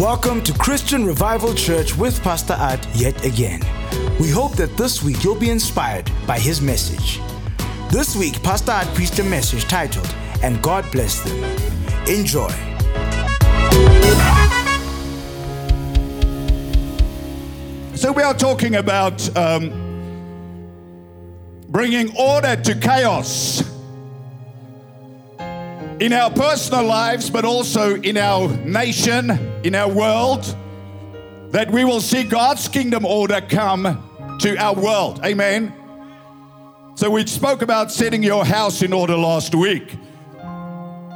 Welcome to Christian Revival Church with Pastor Art yet again. We hope that this week you'll be inspired by his message. This week, Pastor Art preached a message titled, And God Bless Them. Enjoy. So, we are talking about um, bringing order to chaos in our personal lives, but also in our nation, in our world, that we will see God's kingdom order come to our world. Amen. So, we spoke about setting your house in order last week.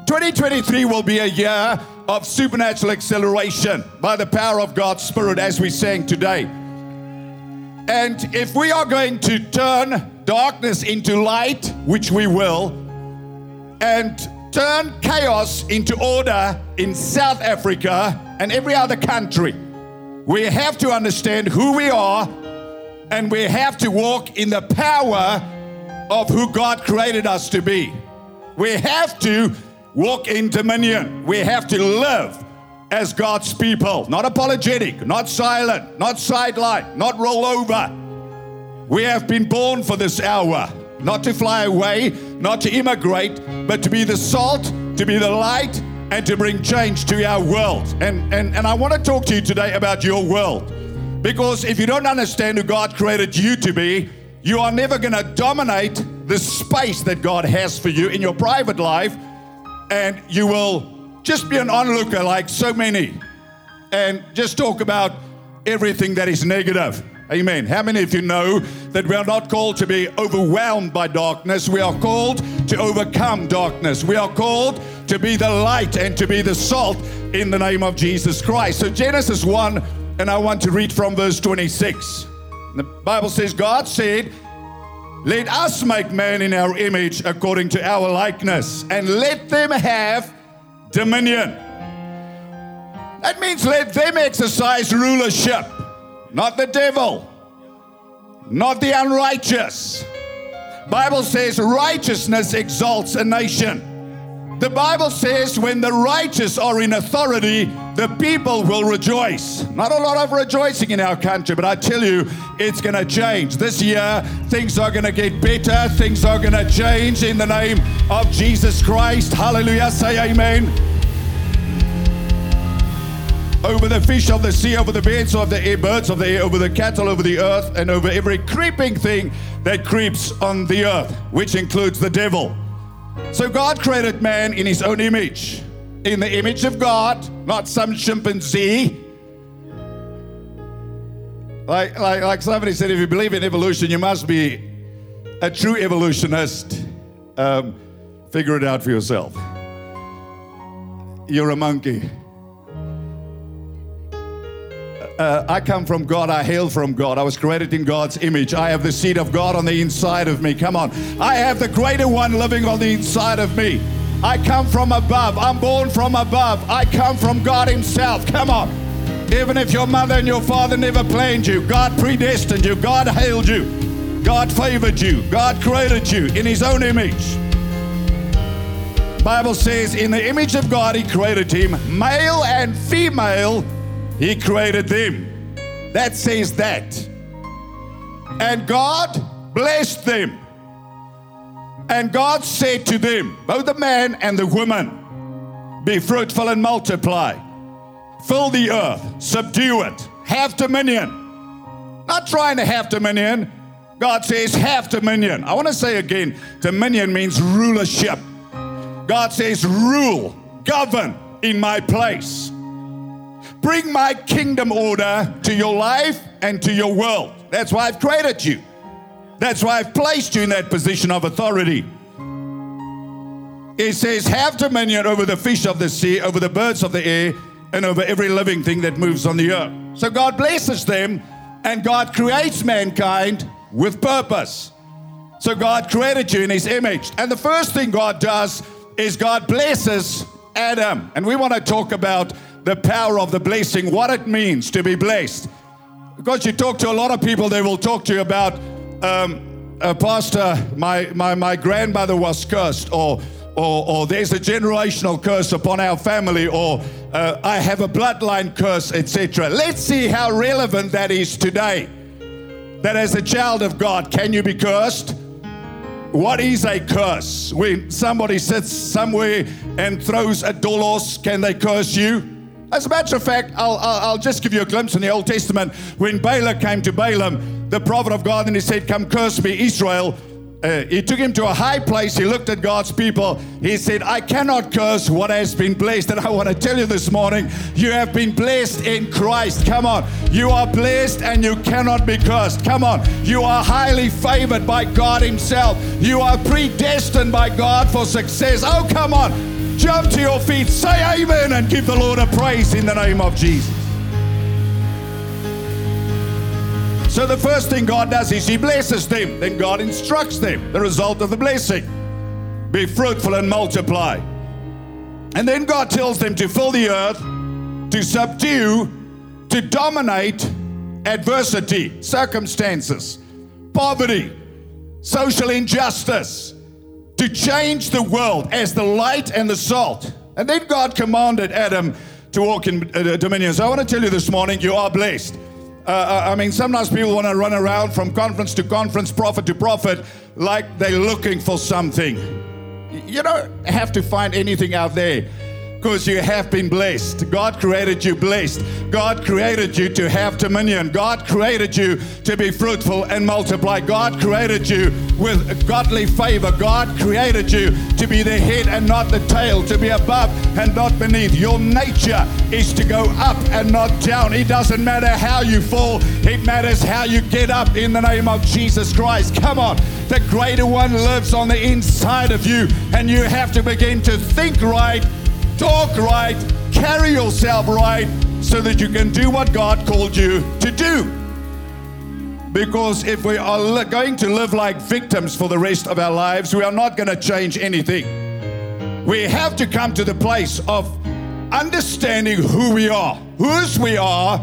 2023 will be a year of supernatural acceleration by the power of God's Spirit, as we sang today. And if we are going to turn darkness into light, which we will, and turn chaos into order in South Africa and every other country, we have to understand who we are and we have to walk in the power of who God created us to be. We have to walk in dominion. We have to live as God's people, not apologetic, not silent, not sideline, not roll over. We have been born for this hour, not to fly away, not to immigrate, but to be the salt, to be the light, and to bring change to our world. And, and, and I want to talk to you today about your world. Because if you don't understand who God created you to be, you are never going to dominate the space that God has for you in your private life, and you will just be an onlooker like so many and just talk about everything that is negative. Amen. How many of you know that we are not called to be overwhelmed by darkness? We are called to overcome darkness. We are called to be the light and to be the salt in the name of Jesus Christ. So, Genesis 1, and I want to read from verse 26. The Bible says, God said, Let us make man in our image according to our likeness, and let them have dominion. That means let them exercise rulership, not the devil, not the unrighteous. Bible says righteousness exalts a nation. The Bible says when the righteous are in authority, the people will rejoice. Not a lot of rejoicing in our country, but I tell you, it's going to change. This year, things are going to get better. Things are going to change in the name of Jesus Christ. Hallelujah. Say amen over the fish of the sea, over the birds of the air, birds of the air, over the cattle, over the earth, and over every creeping thing that creeps on the earth, which includes the devil. So God created man in his own image, in the image of God, not some chimpanzee. Like, like, like somebody said, if you believe in evolution, you must be a true evolutionist. Um, figure it out for yourself. You're a monkey. Uh, I come from God. I hail from God. I was created in God's image. I have the seed of God on the inside of me. Come on. I have the greater one living on the inside of me. I come from above. I'm born from above. I come from God Himself. Come on. Even if your mother and your father never planned you, God predestined you, God hailed you, God favored you, God created you in His own image. Bible says, in the image of God, He created him, male and female he created them. That says that. And God blessed them. And God said to them, both the man and the woman, be fruitful and multiply. Fill the earth, subdue it, have dominion. Not trying to have dominion. God says, have dominion. I want to say again, dominion means rulership. God says, rule, govern in my place bring my kingdom order to your life and to your world. That's why I've created you. That's why I've placed you in that position of authority. It says, Have dominion over the fish of the sea, over the birds of the air, and over every living thing that moves on the earth. So God blesses them, and God creates mankind with purpose. So God created you in His image. And the first thing God does is God blesses Adam. And we want to talk about the power of the blessing, what it means to be blessed. Because you talk to a lot of people, they will talk to you about, um, uh, Pastor, my, my, my grandmother was cursed, or or, or there's a generational curse upon our family, or uh, I have a bloodline curse, etc. Let's see how relevant that is today. That as a child of God, can you be cursed? What is a curse? When somebody sits somewhere and throws a dolos, can they curse you? As a matter of fact, I'll, I'll, I'll, just give you a glimpse in the Old Testament. When Balak came to Balaam, the prophet of God, and he said, Come curse me, Israel. Uh, he took him to a high place. He looked at God's people. He said, I cannot curse what has been blessed. And I want to tell you this morning, you have been blessed in Christ. Come on. You are blessed and you cannot be cursed. Come on. You are highly favored by God Himself. You are predestined by God for success. Oh, come on. Jump to your feet, say amen, and give the Lord a praise in the name of Jesus. So the first thing God does is He blesses them. Then God instructs them the result of the blessing be fruitful and multiply. And then God tells them to fill the earth, to subdue, to dominate adversity, circumstances, poverty, social injustice, to change the world as the light and the salt. And then God commanded Adam to walk in uh, dominion. So I want to tell you this morning, you are blessed. Uh, uh, I mean, sometimes people want to run around from conference to conference, prophet to prophet, like they're looking for something. You don't have to find anything out there because you have been blessed. God created you blessed. God created you to have dominion. God created you to be fruitful and multiply. God created you with godly favor. God created you to be the head and not the tail, to be above and not beneath. Your nature is to go up and not down. It doesn't matter how you fall, it matters how you get up in the name of Jesus Christ. Come on. The greater one lives on the inside of you, and you have to begin to think right talk right, carry yourself right, so that you can do what God called you to do. Because if we are going to live like victims for the rest of our lives, we are not going to change anything. We have to come to the place of understanding who we are, whose we are,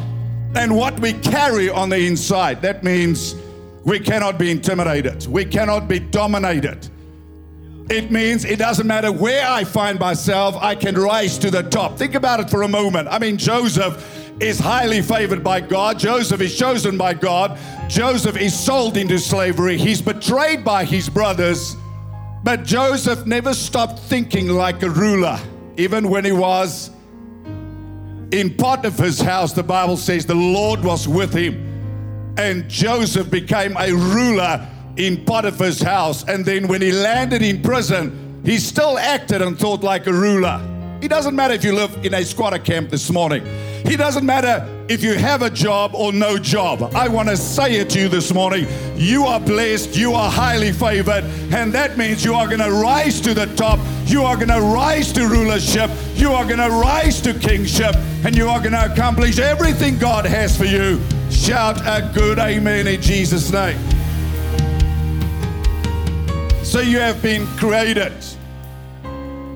and what we carry on the inside. That means we cannot be intimidated, we cannot be dominated. It means it doesn't matter where I find myself, I can rise to the top. Think about it for a moment. I mean, Joseph is highly favored by God. Joseph is chosen by God. Joseph is sold into slavery. He's betrayed by his brothers. But Joseph never stopped thinking like a ruler, even when he was in Potiphar's house. The Bible says the Lord was with him. And Joseph became a ruler in Potiphar's house. And then when he landed in prison, he still acted and thought like a ruler. It doesn't matter if you live in a squatter camp this morning. It doesn't matter if you have a job or no job. I want to say it to you this morning. You are blessed, you are highly favored, and that means you are going to rise to the top. You are going to rise to rulership. You are going to rise to kingship, and you are going to accomplish everything God has for you. Shout a good amen in Jesus' name. So you have been created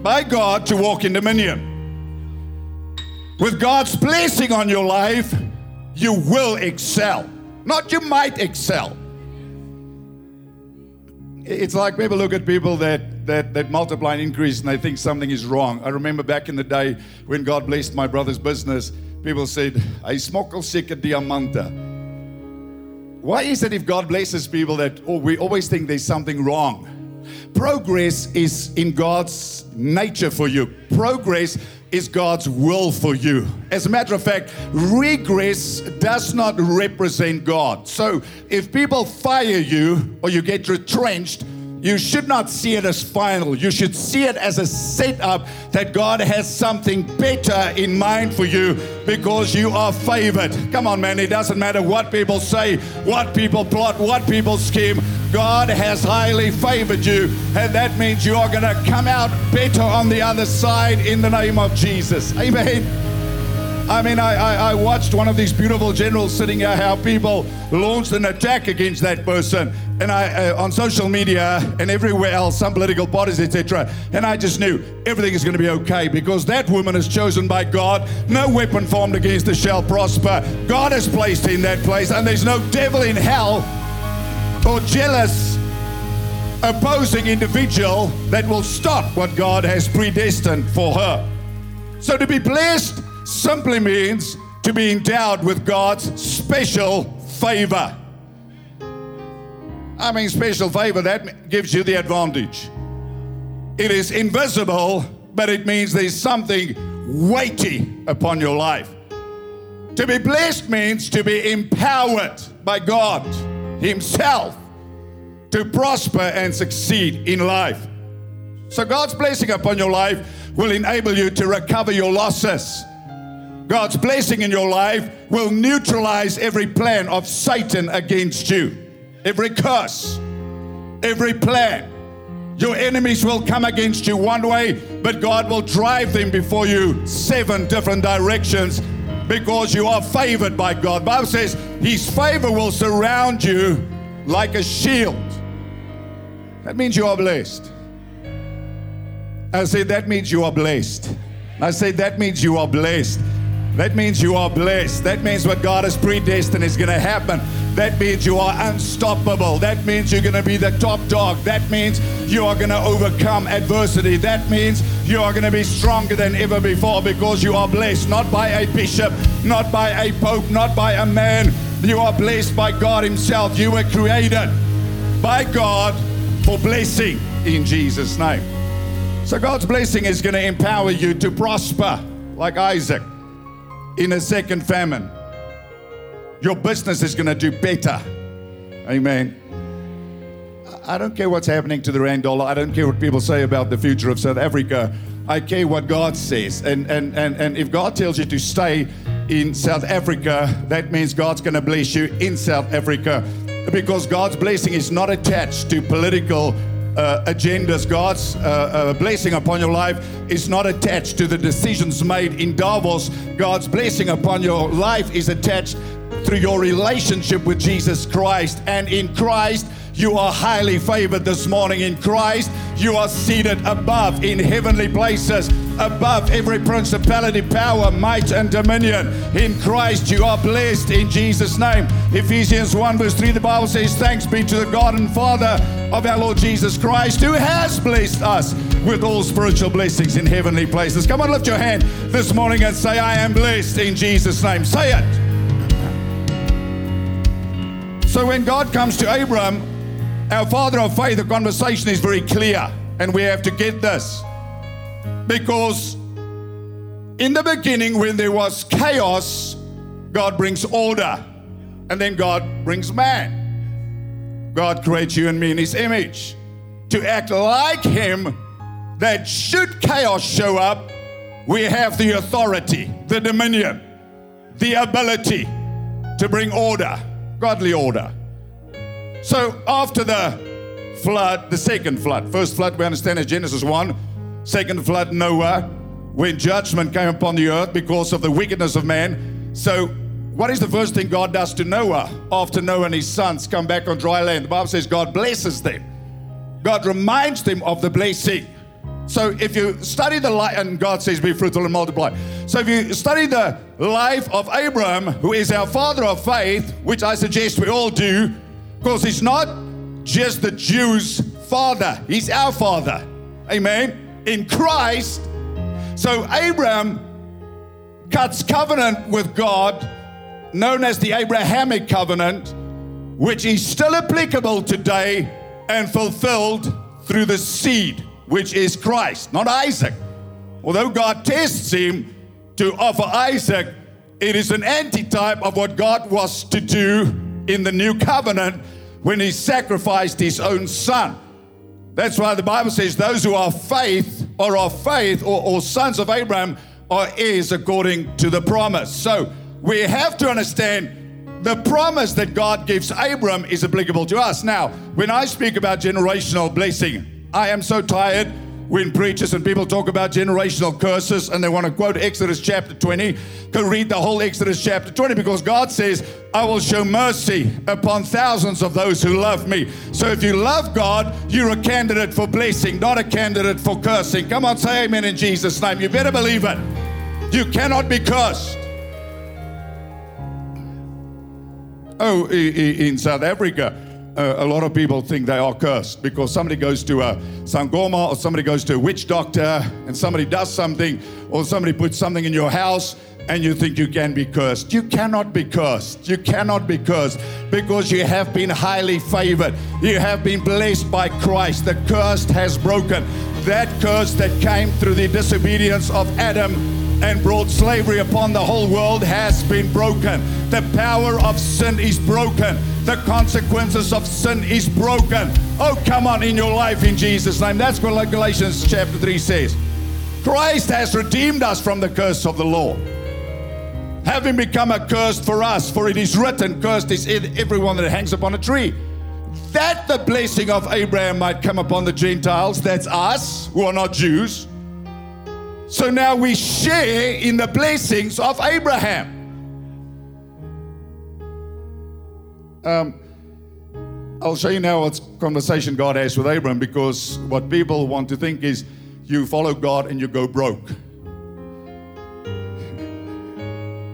by God to walk in dominion. With God's blessing on your life, you will excel. Not you might excel. It's like people look at people that, that, that multiply and increase and they think something is wrong. I remember back in the day when God blessed my brother's business, people said, I smokkel seker diamanta. Why is it if God blesses people that oh, we always think there's something wrong? Progress is in God's nature for you. Progress is God's will for you. As a matter of fact, regress does not represent God. So if people fire you or you get retrenched, you should not see it as final. You should see it as a setup that God has something better in mind for you because you are favored. Come on, man. It doesn't matter what people say, what people plot, what people scheme. God has highly favored you, and that means you are going to come out better on the other side in the name of Jesus. Amen. I mean, I, I, I, watched one of these beautiful generals sitting here, how people launched an attack against that person. And I, uh, on social media and everywhere else, some political parties, etc. And I just knew everything is going to be okay because that woman is chosen by God. No weapon formed against her shall prosper. God has placed her in that place, and there's no devil in hell or jealous opposing individual that will stop what God has predestined for her. So to be blessed simply means to be endowed with God's special favor. I mean, special favor, that gives you the advantage. It is invisible, but it means there's something weighty upon your life. To be blessed means to be empowered by God Himself to prosper and succeed in life. So, God's blessing upon your life will enable you to recover your losses. God's blessing in your life will neutralize every plan of Satan against you, every curse, every plan. Your enemies will come against you one way, but God will drive them before you seven different directions because you are favored by God. Bible says his favor will surround you like a shield. That means you are blessed. I say that means you are blessed. I say that means you are blessed. That means you are blessed. That means what God has predestined is going to happen. That means you are unstoppable. That means you're going to be the top dog. That means you are going to overcome adversity. That means you are going to be stronger than ever before because you are blessed not by a bishop, not by a pope, not by a man. You are blessed by God Himself. You were created by God for blessing in Jesus' name. So God's blessing is going to empower you to prosper like Isaac in a second famine. Your business is going to do better. Amen. I don't care what's happening to the rand dollar. I don't care what people say about the future of South Africa. I care what God says. And, and, and, and if God tells you to stay in South Africa, that means God's going to bless you in South Africa because God's blessing is not attached to political uh, agendas. God's uh, uh, blessing upon your life is not attached to the decisions made in Davos. God's blessing upon your life is attached through your relationship with Jesus Christ. And in Christ, you are highly favored this morning in Christ. You are seated above in heavenly places, above every principality, power, might, and dominion. In Christ, you are blessed in Jesus' name. Ephesians 1, verse 3, the Bible says, Thanks be to the God and Father of our Lord Jesus Christ, who has blessed us with all spiritual blessings in heavenly places. Come on, lift your hand this morning and say, I am blessed in Jesus' name. Say it. So when God comes to Abram, our father of faith, the conversation is very clear, and we have to get this. Because in the beginning, when there was chaos, God brings order, and then God brings man. God creates you and me in his image to act like him, that should chaos show up, we have the authority, the dominion, the ability to bring order, godly order. So after the flood, the second flood, first flood we understand is Genesis 1, second flood, Noah, when judgment came upon the earth because of the wickedness of man. So what is the first thing God does to Noah after Noah and his sons come back on dry land? The Bible says God blesses them. God reminds them of the blessing. So if you study the life, and God says, be fruitful and multiply. So if you study the life of Abraham, who is our father of faith, which I suggest we all do, because he's not just the Jews' father, he's our father. Amen. In Christ. So Abraham cuts covenant with God, known as the Abrahamic covenant, which is still applicable today and fulfilled through the seed, which is Christ, not Isaac. Although God tests him to offer Isaac, it is an antitype of what God was to do in the new covenant when he sacrificed his own son. That's why the Bible says those who are faith or of faith or, or sons of Abraham are heirs according to the promise. So we have to understand the promise that God gives Abram is applicable to us. Now, when I speak about generational blessing, I am so tired when preachers and people talk about generational curses and they want to quote Exodus chapter 20, go read the whole Exodus chapter 20 because God says, I will show mercy upon thousands of those who love me. So if you love God, you're a candidate for blessing, not a candidate for cursing. Come on, say amen in Jesus' name. You better believe it. You cannot be cursed. Oh, in South Africa, uh, a lot of people think they are cursed because somebody goes to a sangoma or somebody goes to a witch doctor and somebody does something or somebody puts something in your house and you think you can be cursed. You cannot be cursed. You cannot be cursed because you have been highly favored. You have been blessed by Christ. The curse has broken. That curse that came through the disobedience of Adam and brought slavery upon the whole world has been broken. The power of sin is broken. The consequences of sin is broken. Oh, come on in your life in Jesus' name. That's what Galatians chapter 3 says. Christ has redeemed us from the curse of the law having become a curse for us, for it is written, Cursed is everyone that hangs upon a tree. That the blessing of Abraham might come upon the Gentiles, that's us who are not Jews. So now we share in the blessings of Abraham. Um, I'll show you now what conversation God has with Abraham because what people want to think is you follow God and you go broke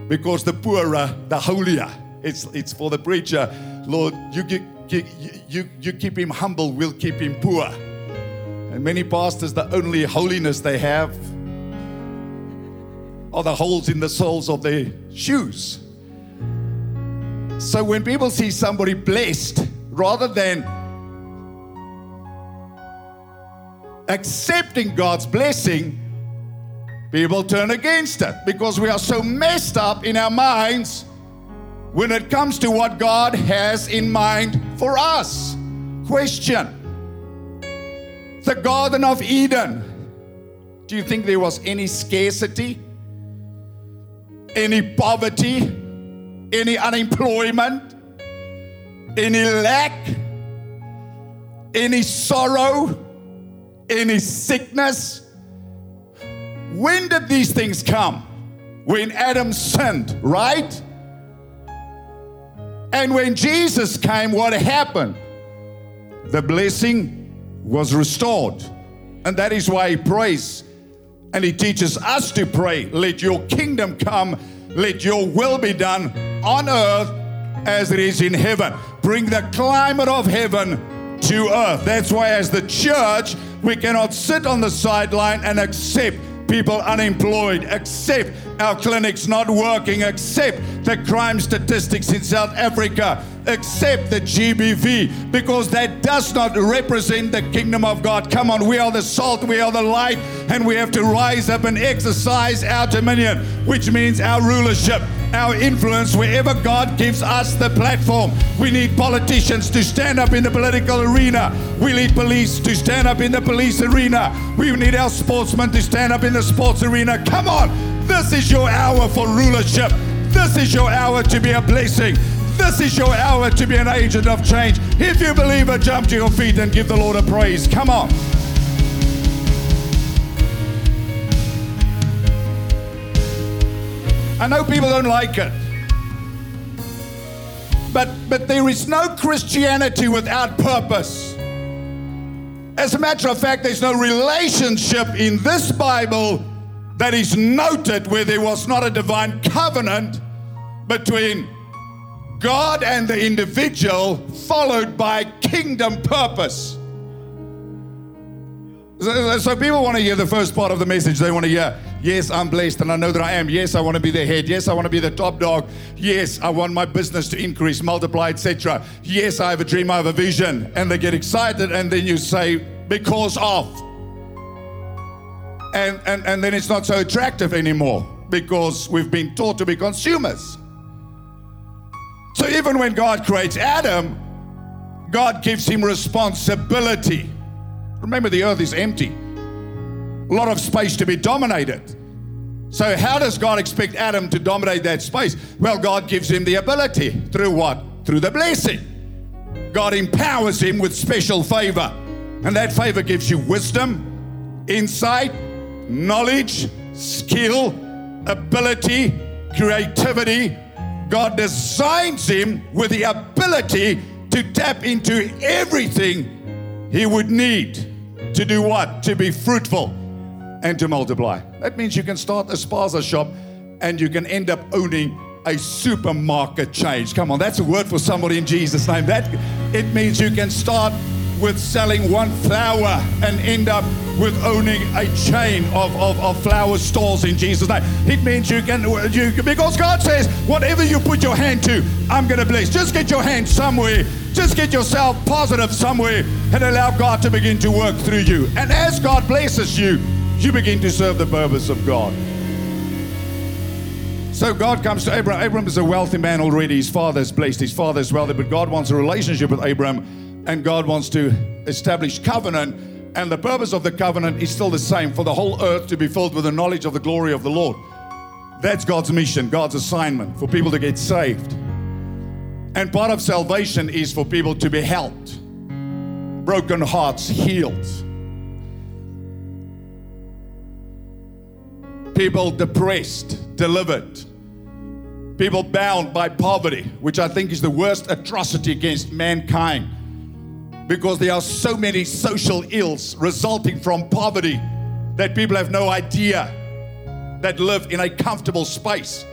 because the poorer, the holier. It's, it's for the preacher. Lord, you, you, you, you keep him humble, we'll keep him poor. And many pastors, the only holiness they have are the holes in the soles of their shoes. So when people see somebody blessed, rather than accepting God's blessing, people turn against it because we are so messed up in our minds when it comes to what God has in mind for us. Question The Garden of Eden. Do you think there was any scarcity, any poverty, any unemployment, any lack, any sorrow, any sickness? When did these things come? When Adam sinned, right? And when Jesus came, what happened? The blessing was restored. And that is why he prays. And he teaches us to pray, let your kingdom come, let your will be done on earth as it is in heaven. Bring the climate of heaven to earth. That's why, as the church, we cannot sit on the sideline and accept people unemployed, accept our clinics not working, accept the crime statistics in South Africa, accept the GBV, because that does not represent the kingdom of God. Come on, we are the salt, we are the light, and we have to rise up and exercise our dominion, which means our rulership our influence wherever God gives us the platform. We need politicians to stand up in the political arena. We need police to stand up in the police arena. We need our sportsmen to stand up in the sports arena. Come on, this is your hour for rulership. This is your hour to be a blessing. This is your hour to be an agent of change. If you believe it, jump to your feet and give the Lord a praise. Come on. I know people don't like it. But, but there is no Christianity without purpose. As a matter of fact, there's no relationship in this Bible that is noted where there was not a divine covenant between God and the individual, followed by kingdom purpose. So, so people want to hear the first part of the message. They want to hear, Yes, I'm blessed and I know that I am. Yes, I want to be the head. Yes, I want to be the top dog. Yes, I want my business to increase, multiply, etc. Yes, I have a dream, I have a vision. And they get excited and then you say, because of. And, and, and then it's not so attractive anymore because we've been taught to be consumers. So even when God creates Adam, God gives him responsibility. Remember, the earth is empty a lot of space to be dominated. So, how does God expect Adam to dominate that space? Well, God gives him the ability. Through what? Through the blessing. God empowers him with special favor. And that favor gives you wisdom, insight, knowledge, skill, ability, creativity. God designs him with the ability to tap into everything he would need to do what? To be fruitful and to multiply. That means you can start a spaza shop and you can end up owning a supermarket change. Come on, that's a word for somebody in Jesus' name. That it means you can start with selling one flower and end up with owning a chain of, of, of flower stores in Jesus' name. It means you can, you, because God says, whatever you put your hand to, I'm going to bless. Just get your hand somewhere. Just get yourself positive somewhere and allow God to begin to work through you. And as God blesses you, you begin to serve the purpose of God. So God comes to Abraham. Abraham is a wealthy man already. His father is blessed. His father is wealthy, but God wants a relationship with Abram, and God wants to establish covenant. And the purpose of the covenant is still the same for the whole earth to be filled with the knowledge of the glory of the Lord. That's God's mission, God's assignment for people to get saved. And part of salvation is for people to be helped, broken hearts healed, people depressed, delivered, people bound by poverty, which I think is the worst atrocity against mankind because there are so many social ills resulting from poverty that people have no idea that live in a comfortable space.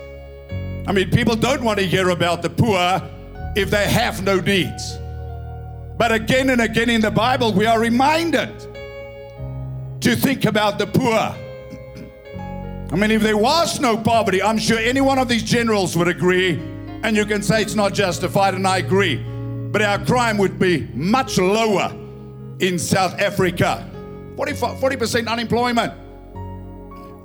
I mean, people don't want to hear about the poor if they have no needs. But again and again in the Bible, we are reminded to think about the poor. I mean, if there was no poverty, I'm sure any one of these generals would agree, and you can say it's not justified, and I agree but our crime would be much lower in South Africa. 40% unemployment.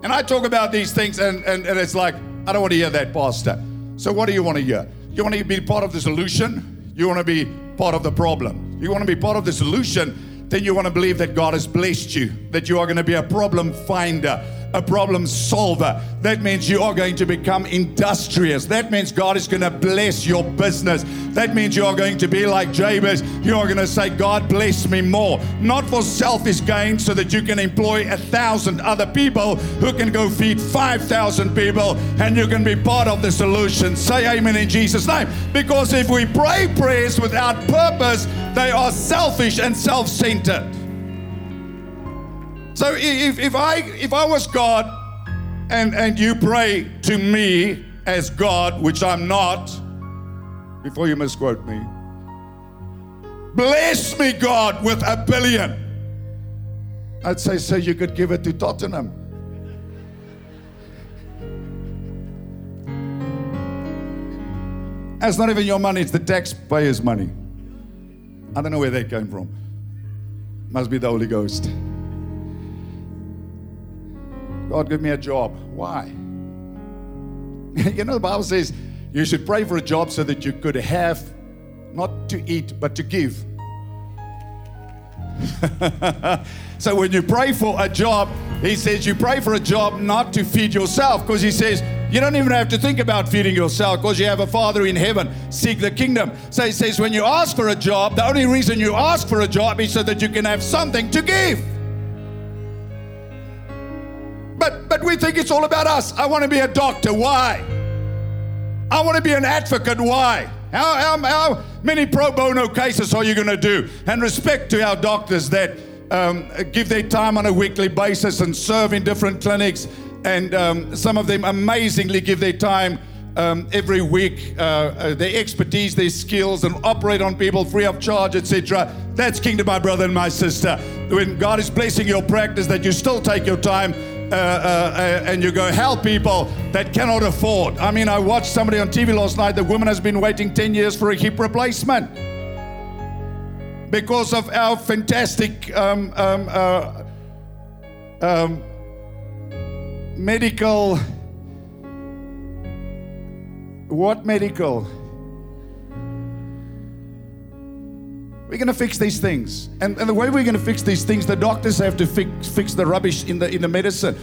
And I talk about these things, and, and, and it's like, I don't want to hear that, Pastor. So, what do you want to hear? You want to be part of the solution? You want to be part of the problem? You want to be part of the solution? Then you want to believe that God has blessed you, that you are going to be a problem finder a problem solver. That means you are going to become industrious. That means God is going to bless your business. That means you are going to be like Jabez. You are going to say, God bless me more. Not for selfish gain so that you can employ a thousand other people who can go feed 5,000 people and you can be part of the solution. Say amen in Jesus' name. Because if we pray prayers without purpose, they are selfish and self centered. So if, if I if I was God and, and you pray to me as God, which I'm not, before you misquote me, bless me, God, with a billion. I'd say, so you could give it to Tottenham. That's not even your money, it's the taxpayers' money. I don't know where that came from. Must be the Holy Ghost. God, give me a job. Why? you know, the Bible says you should pray for a job so that you could have not to eat, but to give. so when you pray for a job, he says you pray for a job not to feed yourself because he says you don't even have to think about feeding yourself because you have a Father in heaven. Seek the kingdom. So he says when you ask for a job, the only reason you ask for a job is so that you can have something to give. We think it's all about us. I want to be a doctor. Why? I want to be an advocate. Why? How, how, how many pro bono cases are you going to do? And respect to our doctors that um, give their time on a weekly basis and serve in different clinics. And um, some of them amazingly give their time um, every week, uh, uh, their expertise, their skills, and operate on people free of charge, etc. That's kingdom, my brother and my sister. When God is blessing your practice, that you still take your time uh, uh, uh, and you go help people that cannot afford. I mean, I watched somebody on TV last night. The woman has been waiting 10 years for a hip replacement because of our fantastic um, um, uh, um, medical. What medical? We're going to fix these things. And, and the way we're going to fix these things, the doctors have to fix, fix the rubbish in the, in the medicine.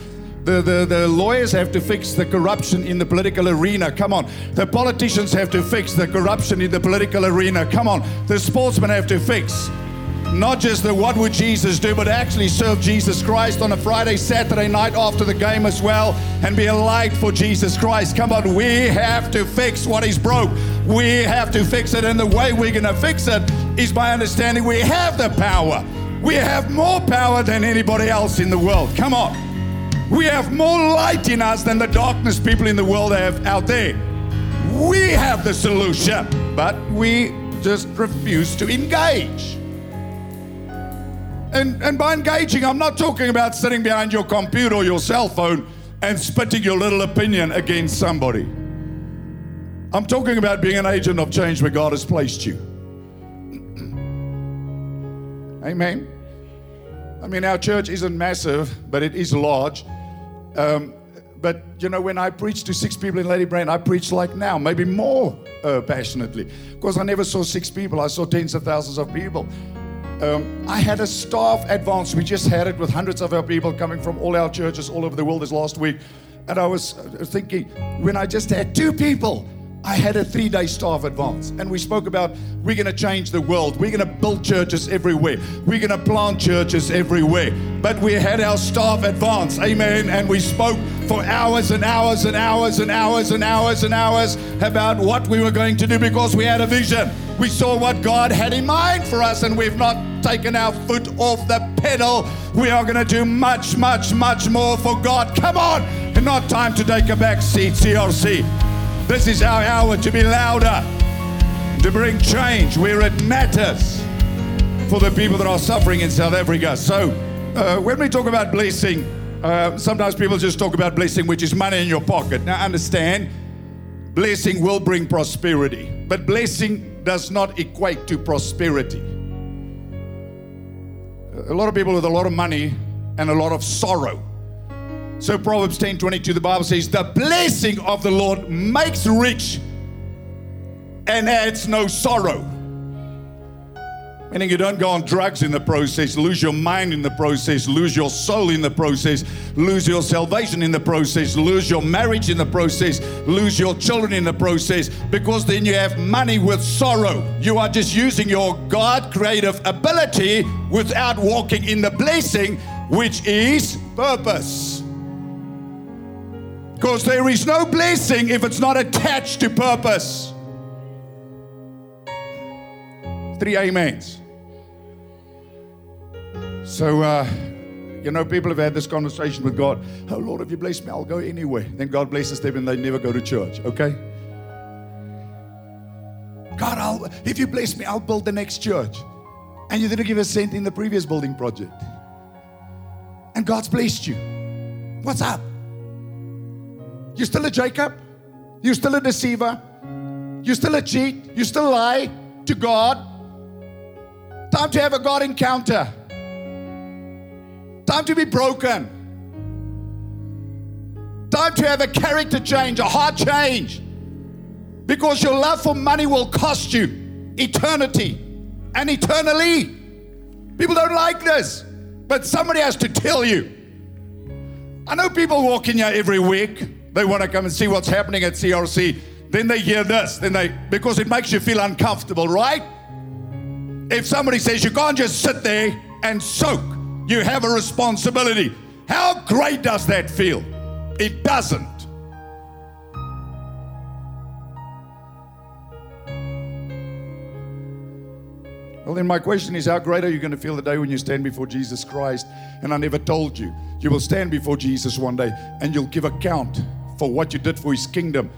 The, the, the lawyers have to fix the corruption in the political arena. Come on. The politicians have to fix the corruption in the political arena. Come on. The sportsmen have to fix not just the what would Jesus do, but actually serve Jesus Christ on a Friday, Saturday night after the game as well and be a light for Jesus Christ. Come on, we have to fix what is broke. We have to fix it, and the way we're going to fix it is by understanding we have the power. We have more power than anybody else in the world. Come on. We have more light in us than the darkness people in the world have out there. we have the solution, but we just refuse to engage. And, and by engaging, I'm not talking about sitting behind your computer or your cell phone and spitting your little opinion against somebody. I'm talking about being an agent of change where God has placed you. Amen. I mean, our church isn't massive, but it is large. Um, but you know, when I preach to six people in Ladybrand, I preach like now, maybe more uh, passionately. Because I never saw six people, I saw tens of thousands of people. Um, I had a staff advance. We just had it with hundreds of our people coming from all our churches all over the world this last week. And I was uh, thinking, when I just had two people, I had a three day staff advance, and we spoke about we're going to change the world. We're going to build churches everywhere. We're going to plant churches everywhere. But we had our staff advance, amen. And we spoke for hours and hours and hours and hours and hours and hours about what we were going to do because we had a vision. We saw what God had in mind for us, and we've not taken our foot off the pedal. We are going to do much, much, much more for God. Come on! Not time to take a back seat, CRC. This is our hour to be louder, to bring change where it matters for the people that are suffering in South Africa. So, uh, when we talk about blessing, uh, sometimes people just talk about blessing, which is money in your pocket. Now, understand, blessing will bring prosperity, but blessing does not equate to prosperity. A lot of people with a lot of money and a lot of sorrow so Proverbs 10 22, the Bible says, The blessing of the Lord makes rich and adds no sorrow. Meaning you don't go on drugs in the process, lose your mind in the process, lose your soul in the process, lose your salvation in the process, lose your marriage in the process, lose your children in the process, because then you have money with sorrow. You are just using your God creative ability without walking in the blessing, which is purpose. Because there is no blessing if it's not attached to purpose. Three amens. So, uh, you know, people have had this conversation with God. Oh, Lord, if you bless me, I'll go anywhere. Then God blesses them and they never go to church, okay? God, I'll, if you bless me, I'll build the next church. And you didn't give a cent in the previous building project. And God's blessed you. What's up? You're still a Jacob. You're still a deceiver. You're still a cheat. You still lie to God. Time to have a God encounter. Time to be broken. Time to have a character change, a heart change. Because your love for money will cost you eternity and eternally. People don't like this, but somebody has to tell you. I know people walk in here every week they want to come and see what's happening at CRC. Then they hear this, then they because it makes you feel uncomfortable, right? If somebody says you can't just sit there and soak, you have a responsibility. How great does that feel? It doesn't. Well, then my question is, how great are you going to feel the day when you stand before Jesus Christ? And I never told you. You will stand before Jesus one day and you'll give account for what you did for his kingdom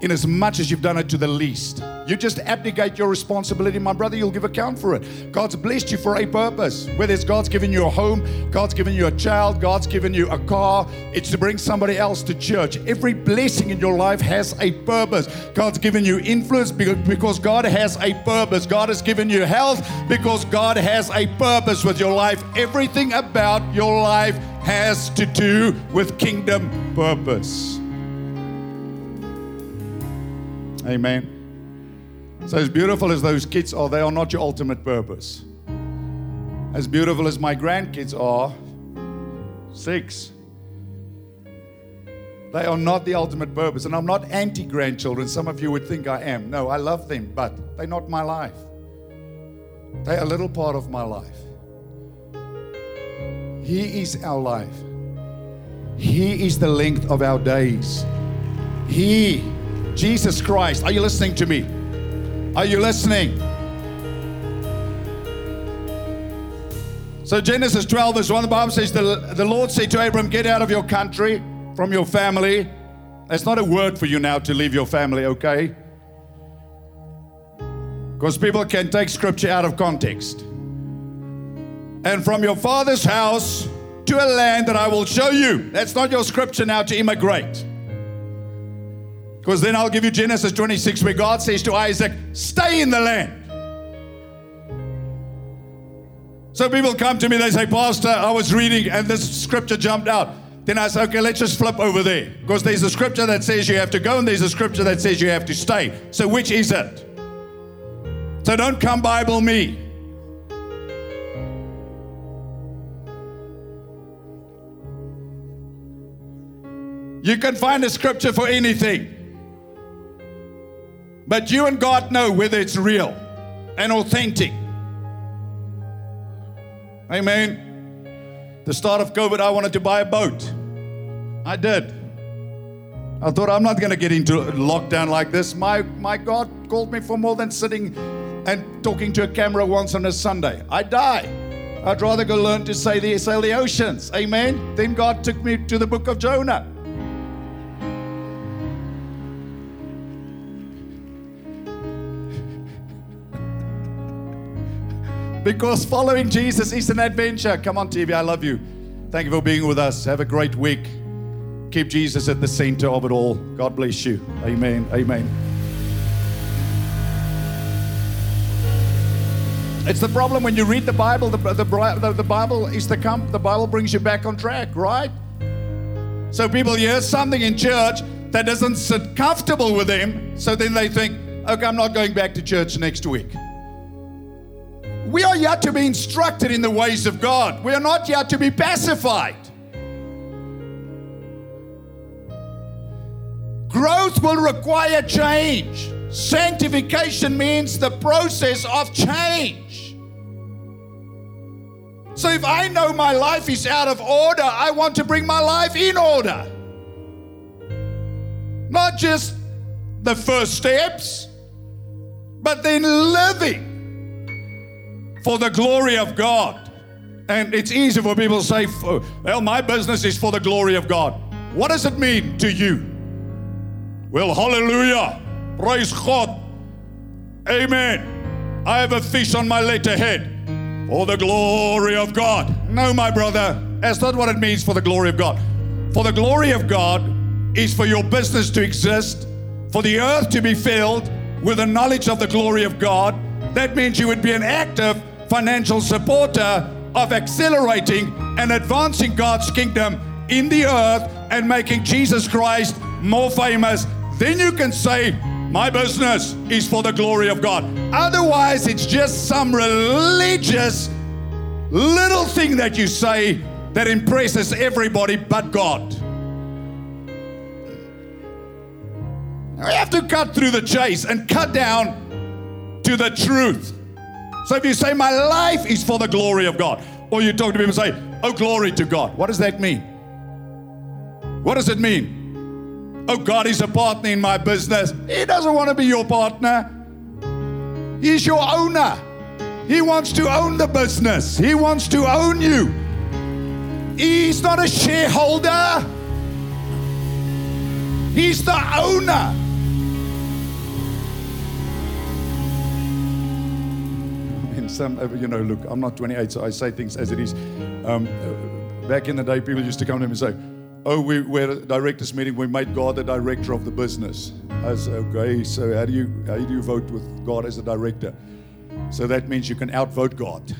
in as much as you've done it to the least. You just abdicate your responsibility, my brother, you'll give account for it. God's blessed you for a purpose. Whether it's God's given you a home, God's given you a child, God's given you a car, it's to bring somebody else to church. Every blessing in your life has a purpose. God's given you influence because God has a purpose. God has given you health because God has a purpose with your life. Everything about your life has to do with kingdom purpose. Amen. So, as beautiful as those kids are, they are not your ultimate purpose. As beautiful as my grandkids are, six, they are not the ultimate purpose. And I'm not anti grandchildren. Some of you would think I am. No, I love them, but they're not my life. They're a little part of my life. He is our life, He is the length of our days. He Jesus Christ. Are you listening to me? Are you listening? So, Genesis 12, verse 1, the Bible says, the, the Lord said to Abram, Get out of your country, from your family, That's not a word for you now to leave your family, okay? Because people can take scripture out of context. And from your father's house to a land that I will show you. That's not your scripture now to immigrate. Because then I'll give you Genesis 26, where God says to Isaac, Stay in the land. So people come to me, they say, Pastor, I was reading and this scripture jumped out. Then I say, okay, let's just flip over there. Because there's a scripture that says you have to go and there's a scripture that says you have to stay. So which is it? So don't come Bible me. You can find a scripture for anything. But you and God know whether it's real and authentic. Amen. The start of COVID, I wanted to buy a boat. I did. I thought I'm not going to get into lockdown like this. My my God called me for more than sitting and talking to a camera once on a Sunday. I die. I'd rather go learn to the, sail the oceans. Amen. Then God took me to the book of Jonah. Because following Jesus is an adventure. Come on, TV, I love you. Thank you for being with us. Have a great week. Keep Jesus at the center of it all. God bless you. Amen. Amen. It's the problem when you read the Bible. The, the, the, the Bible is the. The Bible brings you back on track, right? So people hear something in church that doesn't sit comfortable with them. So then they think, okay, I'm not going back to church next week. We are yet to be instructed in the ways of God. We are not yet to be pacified. Growth will require change. Sanctification means the process of change. So if I know my life is out of order, I want to bring my life in order. Not just the first steps, but then living for the glory of God. And it's easy for people to say, oh, well, my business is for the glory of God. What does it mean to you? Well, hallelujah. Praise God. Amen. I have a fish on my letterhead for the glory of God. No, my brother, that's not what it means for the glory of God. For the glory of God is for your business to exist, for the earth to be filled with the knowledge of the glory of God. That means you would be an active financial supporter of accelerating and advancing God's kingdom in the earth and making Jesus Christ more famous, then you can say, My business is for the glory of God. Otherwise, it's just some religious little thing that you say that impresses everybody but God. We have to cut through the chase and cut down to the truth. So if you say, My life is for the glory of God, or you talk to people and say, Oh, glory to God, what does that mean? What does it mean? Oh, God is a partner in my business. He doesn't want to be your partner, He's your owner. He wants to own the business, He wants to own you. He's not a shareholder, He's the owner. Some, uh, you know, look, I'm not 28, so I say things as it is. Um, uh, back in the day, people used to come to me and say, Oh, we, we're at a directors meeting. We made God the director of the business. I said, okay, so how do you how do you vote with God as a director? So that means you can outvote God.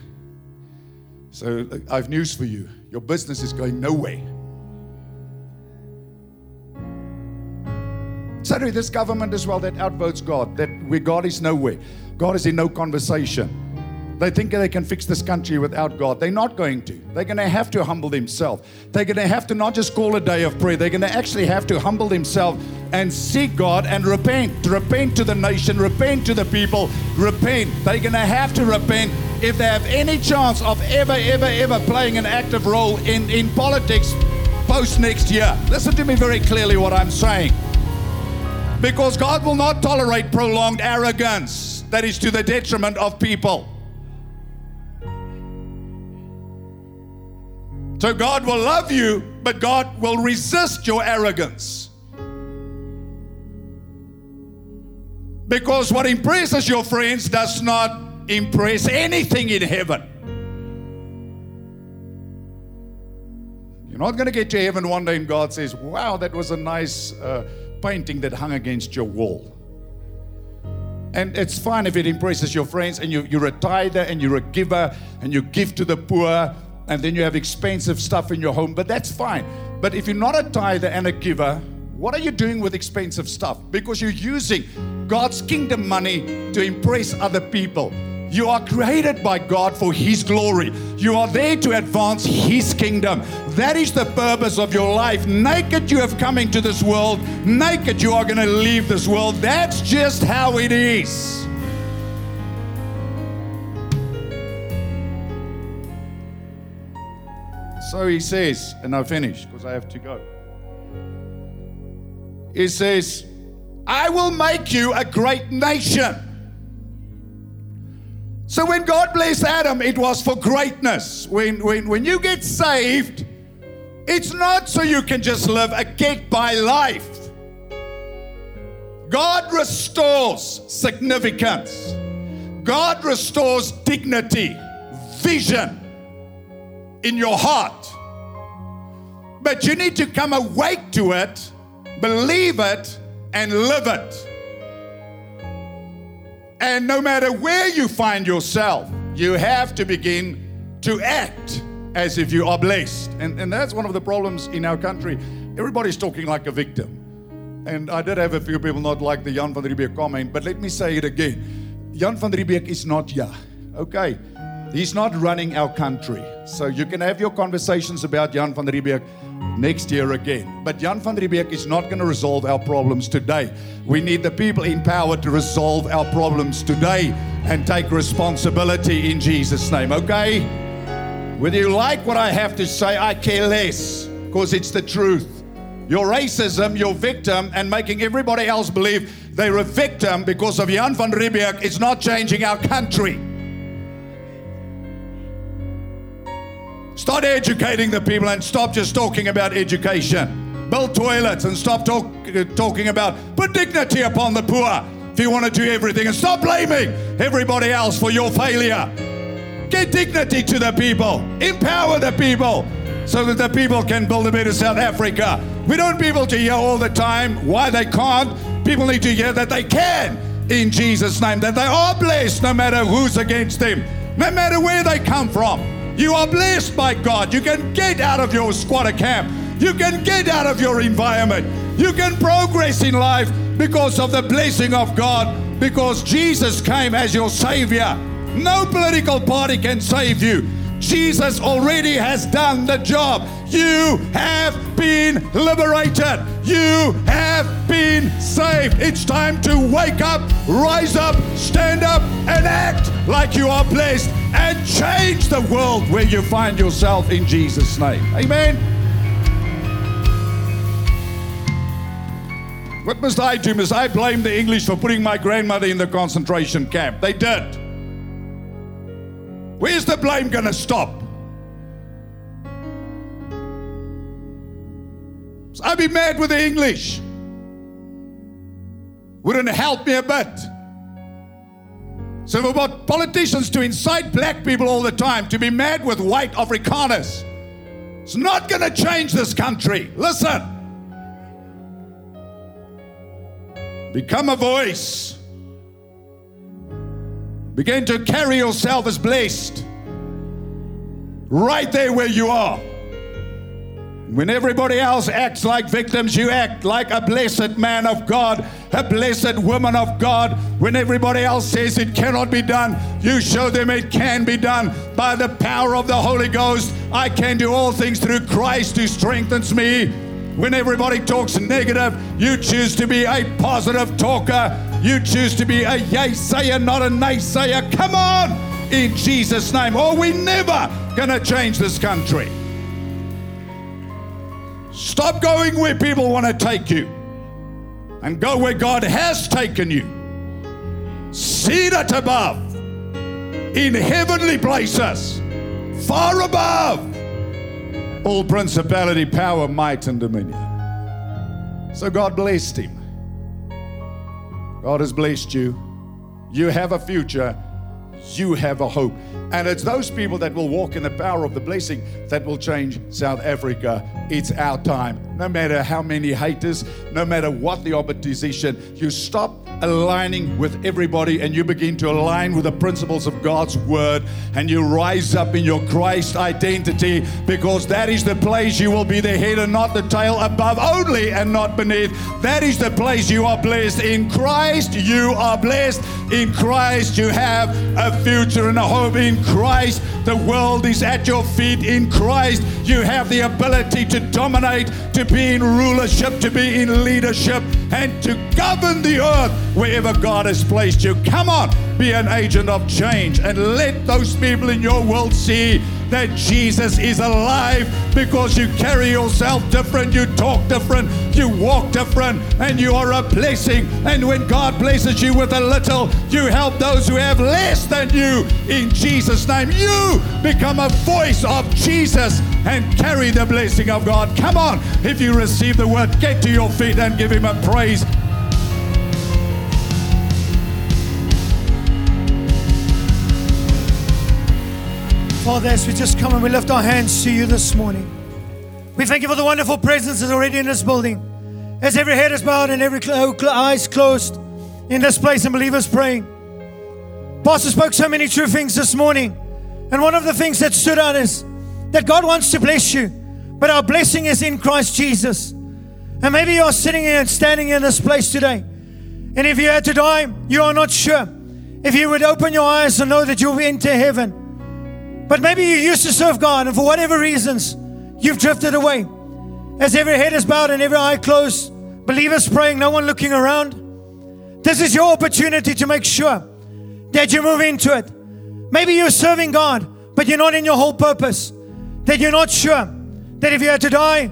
So uh, I have news for you. Your business is going nowhere. Sadly, this government as well that outvotes God, that where God is nowhere. God is in no conversation. They think they can fix this country without God. They're not going to. They're going to have to humble themselves. They're going to have to not just call a day of prayer, they're going to actually have to humble themselves and seek God and repent. Repent to the nation, repent to the people, repent. They're going to have to repent if they have any chance of ever, ever, ever playing an active role in, in politics post next year. Listen to me very clearly what I'm saying. Because God will not tolerate prolonged arrogance that is to the detriment of people. So God will love you, but God will resist your arrogance. Because what impresses your friends does not impress anything in heaven. You're not going to get to heaven one day and God says, Wow, that was a nice uh, painting that hung against your wall. And it's fine if it impresses your friends and you, you're a tither and you're a giver and you give to the poor and then you have expensive stuff in your home, but that's fine. But if you're not a tither and a giver, what are you doing with expensive stuff? Because you're using God's kingdom money to impress other people. You are created by God for His glory. You are there to advance His kingdom. That is the purpose of your life. Naked, you have come into this world. Naked, you are going to leave this world. That's just how it is. So he says, and I finish because I have to go. He says, I will make you a great nation. So when God blessed Adam, it was for greatness. When, when, when you get saved, it's not so you can just live a get by life. God restores significance. God restores dignity, vision in your heart. But you need to come awake to it, believe it, and live it. And no matter where you find yourself, you have to begin to act as if you are blessed. And, and that's one of the problems in our country. Everybody's talking like a victim. And I did have a few people not like the Jan van Riebeeck comment, but let me say it again. Jan van Riebeeck is not yeah. Okay. He's not running our country. So you can have your conversations about Jan van Riebeeck next year again. But Jan van Riebeeck is not going to resolve our problems today. We need the people in power to resolve our problems today and take responsibility in Jesus' name, okay? Whether you like what I have to say, I care less because it's the truth. Your racism, your victim, and making everybody else believe they're a victim because of Jan van Riebeeck is not changing our country. Start educating the people and stop just talking about education. Build toilets and stop talk, uh, talking about put dignity upon the poor if you want to do everything and stop blaming everybody else for your failure. Get dignity to the people, empower the people so that the people can build a better South Africa. We don't want people to hear all the time why they can't. People need to hear that they can in Jesus' name, that they are blessed no matter who's against them, no matter where they come from. You are blessed by God. You can get out of your squatter camp. You can get out of your environment. You can progress in life because of the blessing of God, because Jesus came as your Savior. No political party can save you. Jesus already has done the job. You have been liberated. You have been saved. It's time to wake up, rise up, stand up, and act like you are blessed and change the world where you find yourself in Jesus' name. Amen. What must I do? Must I blame the English for putting my grandmother in the concentration camp? They did. Where's the blame going to stop? So I'd be mad with the English. Wouldn't help me a bit. So we've got politicians to incite black people all the time to be mad with white Afrikaners. It's not going to change this country. Listen. Become a voice. Begin to carry yourself as blessed right there where you are. When everybody else acts like victims, you act like a blessed man of God, a blessed woman of God. When everybody else says it cannot be done, you show them it can be done by the power of the Holy Ghost. I can do all things through Christ who strengthens me. When everybody talks negative, you choose to be a positive talker. You choose to be a yay sayer, not a naysayer. Come on, in Jesus' name, or we're never to change this country. Stop going where people want to take you and go where God has taken you. Seated above in heavenly places, far above all principality, power, might, and dominion. So God blessed him. God has blessed you. You have a future. You have a hope. And it's those people that will walk in the power of the blessing that will change South Africa. It's our time. No matter how many haters, no matter what the opposition, you stop aligning with everybody and you begin to align with the principles of God's word and you rise up in your Christ identity because that is the place you will be the head and not the tail, above only and not beneath. That is the place you are blessed. In Christ, you are blessed. In Christ, you have a future and a hope. In Christ, the world is at your feet. In Christ, you have the ability to dominate, to be in rulership, to be in leadership, and to govern the earth wherever God has placed you. Come on, be an agent of change and let those people in your world see that Jesus is alive because you carry yourself different, you talk different, you walk different, and you are a blessing. And when God blesses you with a little, you help those who have less than you. In Jesus' name, you become a voice of Jesus and carry the blessing of God. Come on, if you receive the word, get to your feet and give Him a praise. Father, as we just come and we lift our hands to you this morning, we thank you for the wonderful presence that's already in this building. As every head is bowed and every cl- eyes closed in this place and believers praying. Pastor spoke so many true things this morning. And one of the things that stood out is that God wants to bless you, but our blessing is in Christ Jesus. And maybe you're sitting here and standing in this place today. And if you had to die, you are not sure. If you would open your eyes and know that you'll enter heaven. But maybe you used to serve God, and for whatever reasons, you've drifted away. As every head is bowed and every eye closed, believers praying, no one looking around. This is your opportunity to make sure that you move into it. Maybe you're serving God, but you're not in your whole purpose. That you're not sure that if you had to die,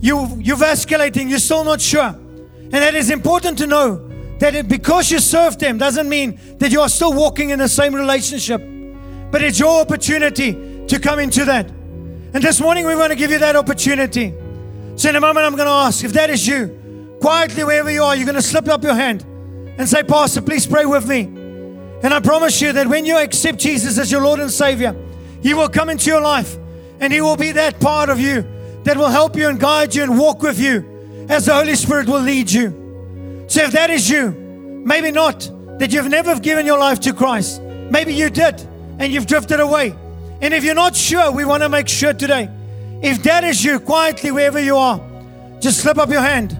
you, you're vasculating, you're still not sure. And that is important to know that because you served Him doesn't mean that you are still walking in the same relationship. But it's your opportunity to come into that. And this morning we want to give you that opportunity. So in a moment I'm going to ask if that is you, quietly wherever you are, you're going to slip up your hand and say, Pastor, please pray with me. And I promise you that when you accept Jesus as your Lord and Savior, He will come into your life and He will be that part of you that will help you and guide you and walk with you as the Holy Spirit will lead you. So if that is you, maybe not that you've never given your life to Christ, maybe you did and you've drifted away. And if you're not sure, we want to make sure today. If that is you, quietly, wherever you are, just slip up your hand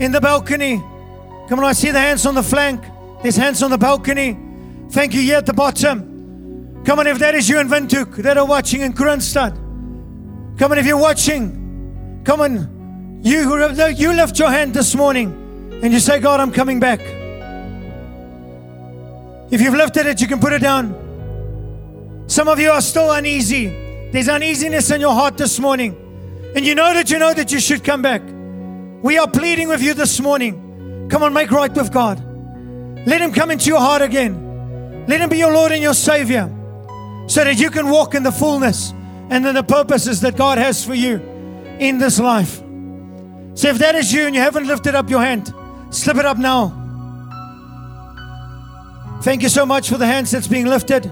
in the balcony. Come on, I see the hands on the flank. There's hands on the balcony. Thank you here at the bottom. Come on, if that is you in Windhoek that are watching in Kroonstad. Come on, if you're watching. Come on, you, you lift your hand this morning and you say, God, I'm coming back. If you've lifted it, you can put it down. Some of you are still uneasy. There's uneasiness in your heart this morning. And you know that you know that you should come back. We are pleading with you this morning. Come on, make right with God. Let Him come into your heart again. Let Him be your Lord and your Savior so that you can walk in the fullness and in the purposes that God has for you in this life. So if that is you and you haven't lifted up your hand, slip it up now. Thank you so much for the hands that's being lifted.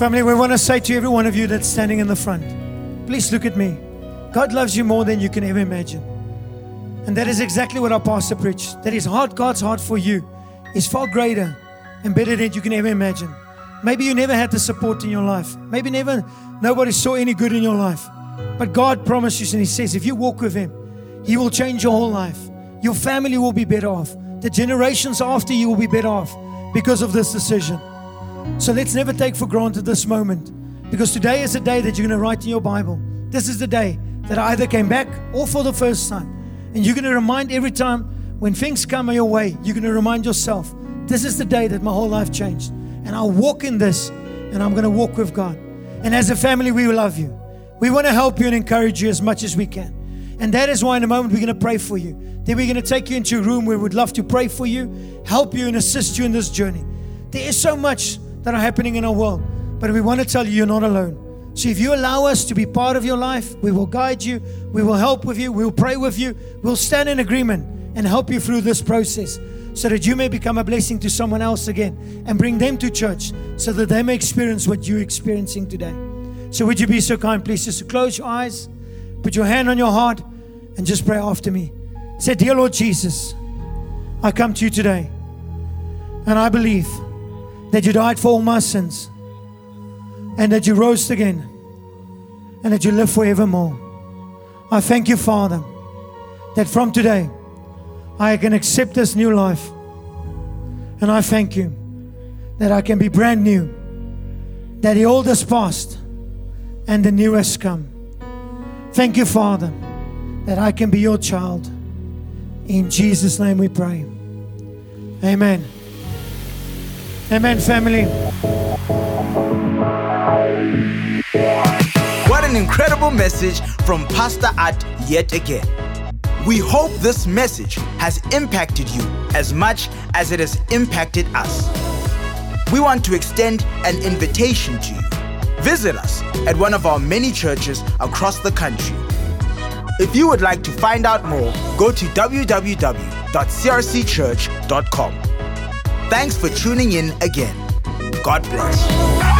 Family, we want to say to every one of you that's standing in the front, please look at me. God loves you more than you can ever imagine. And that is exactly what our pastor preached. That his heart, God's heart for you, is far greater and better than you can ever imagine. Maybe you never had the support in your life. Maybe never nobody saw any good in your life. But God promises and He says, if you walk with Him, He will change your whole life. Your family will be better off. The generations after you will be better off because of this decision. So let's never take for granted this moment because today is a day that you're going to write in your Bible. This is the day that I either came back or for the first time. And you're going to remind every time when things come your way, you're going to remind yourself, this is the day that my whole life changed. And I'll walk in this and I'm going to walk with God. And as a family, we love you. We want to help you and encourage you as much as we can. And that is why in a moment we're going to pray for you. Then we're going to take you into a room where we'd love to pray for you, help you, and assist you in this journey. There is so much that are happening in our world. But we want to tell you, you're not alone. So if you allow us to be part of your life, we will guide you, we will help with you, we'll pray with you, we'll stand in agreement, and help you through this process so that you may become a blessing to someone else again and bring them to church so that they may experience what you're experiencing today. So, would you be so kind, please, just to close your eyes, put your hand on your heart, and just pray after me. Say, Dear Lord Jesus, I come to you today, and I believe that you died for all my sins, and that you rose again, and that you live forevermore. I thank you, Father, that from today, I can accept this new life. And I thank you that I can be brand new, that the old has passed and the new has come. Thank you, Father, that I can be your child. In Jesus' name we pray. Amen. Amen, family. What an incredible message from Pastor At yet again. We hope this message has impacted you as much as it has impacted us. We want to extend an invitation to you. Visit us at one of our many churches across the country. If you would like to find out more, go to www.crcchurch.com. Thanks for tuning in again. God bless.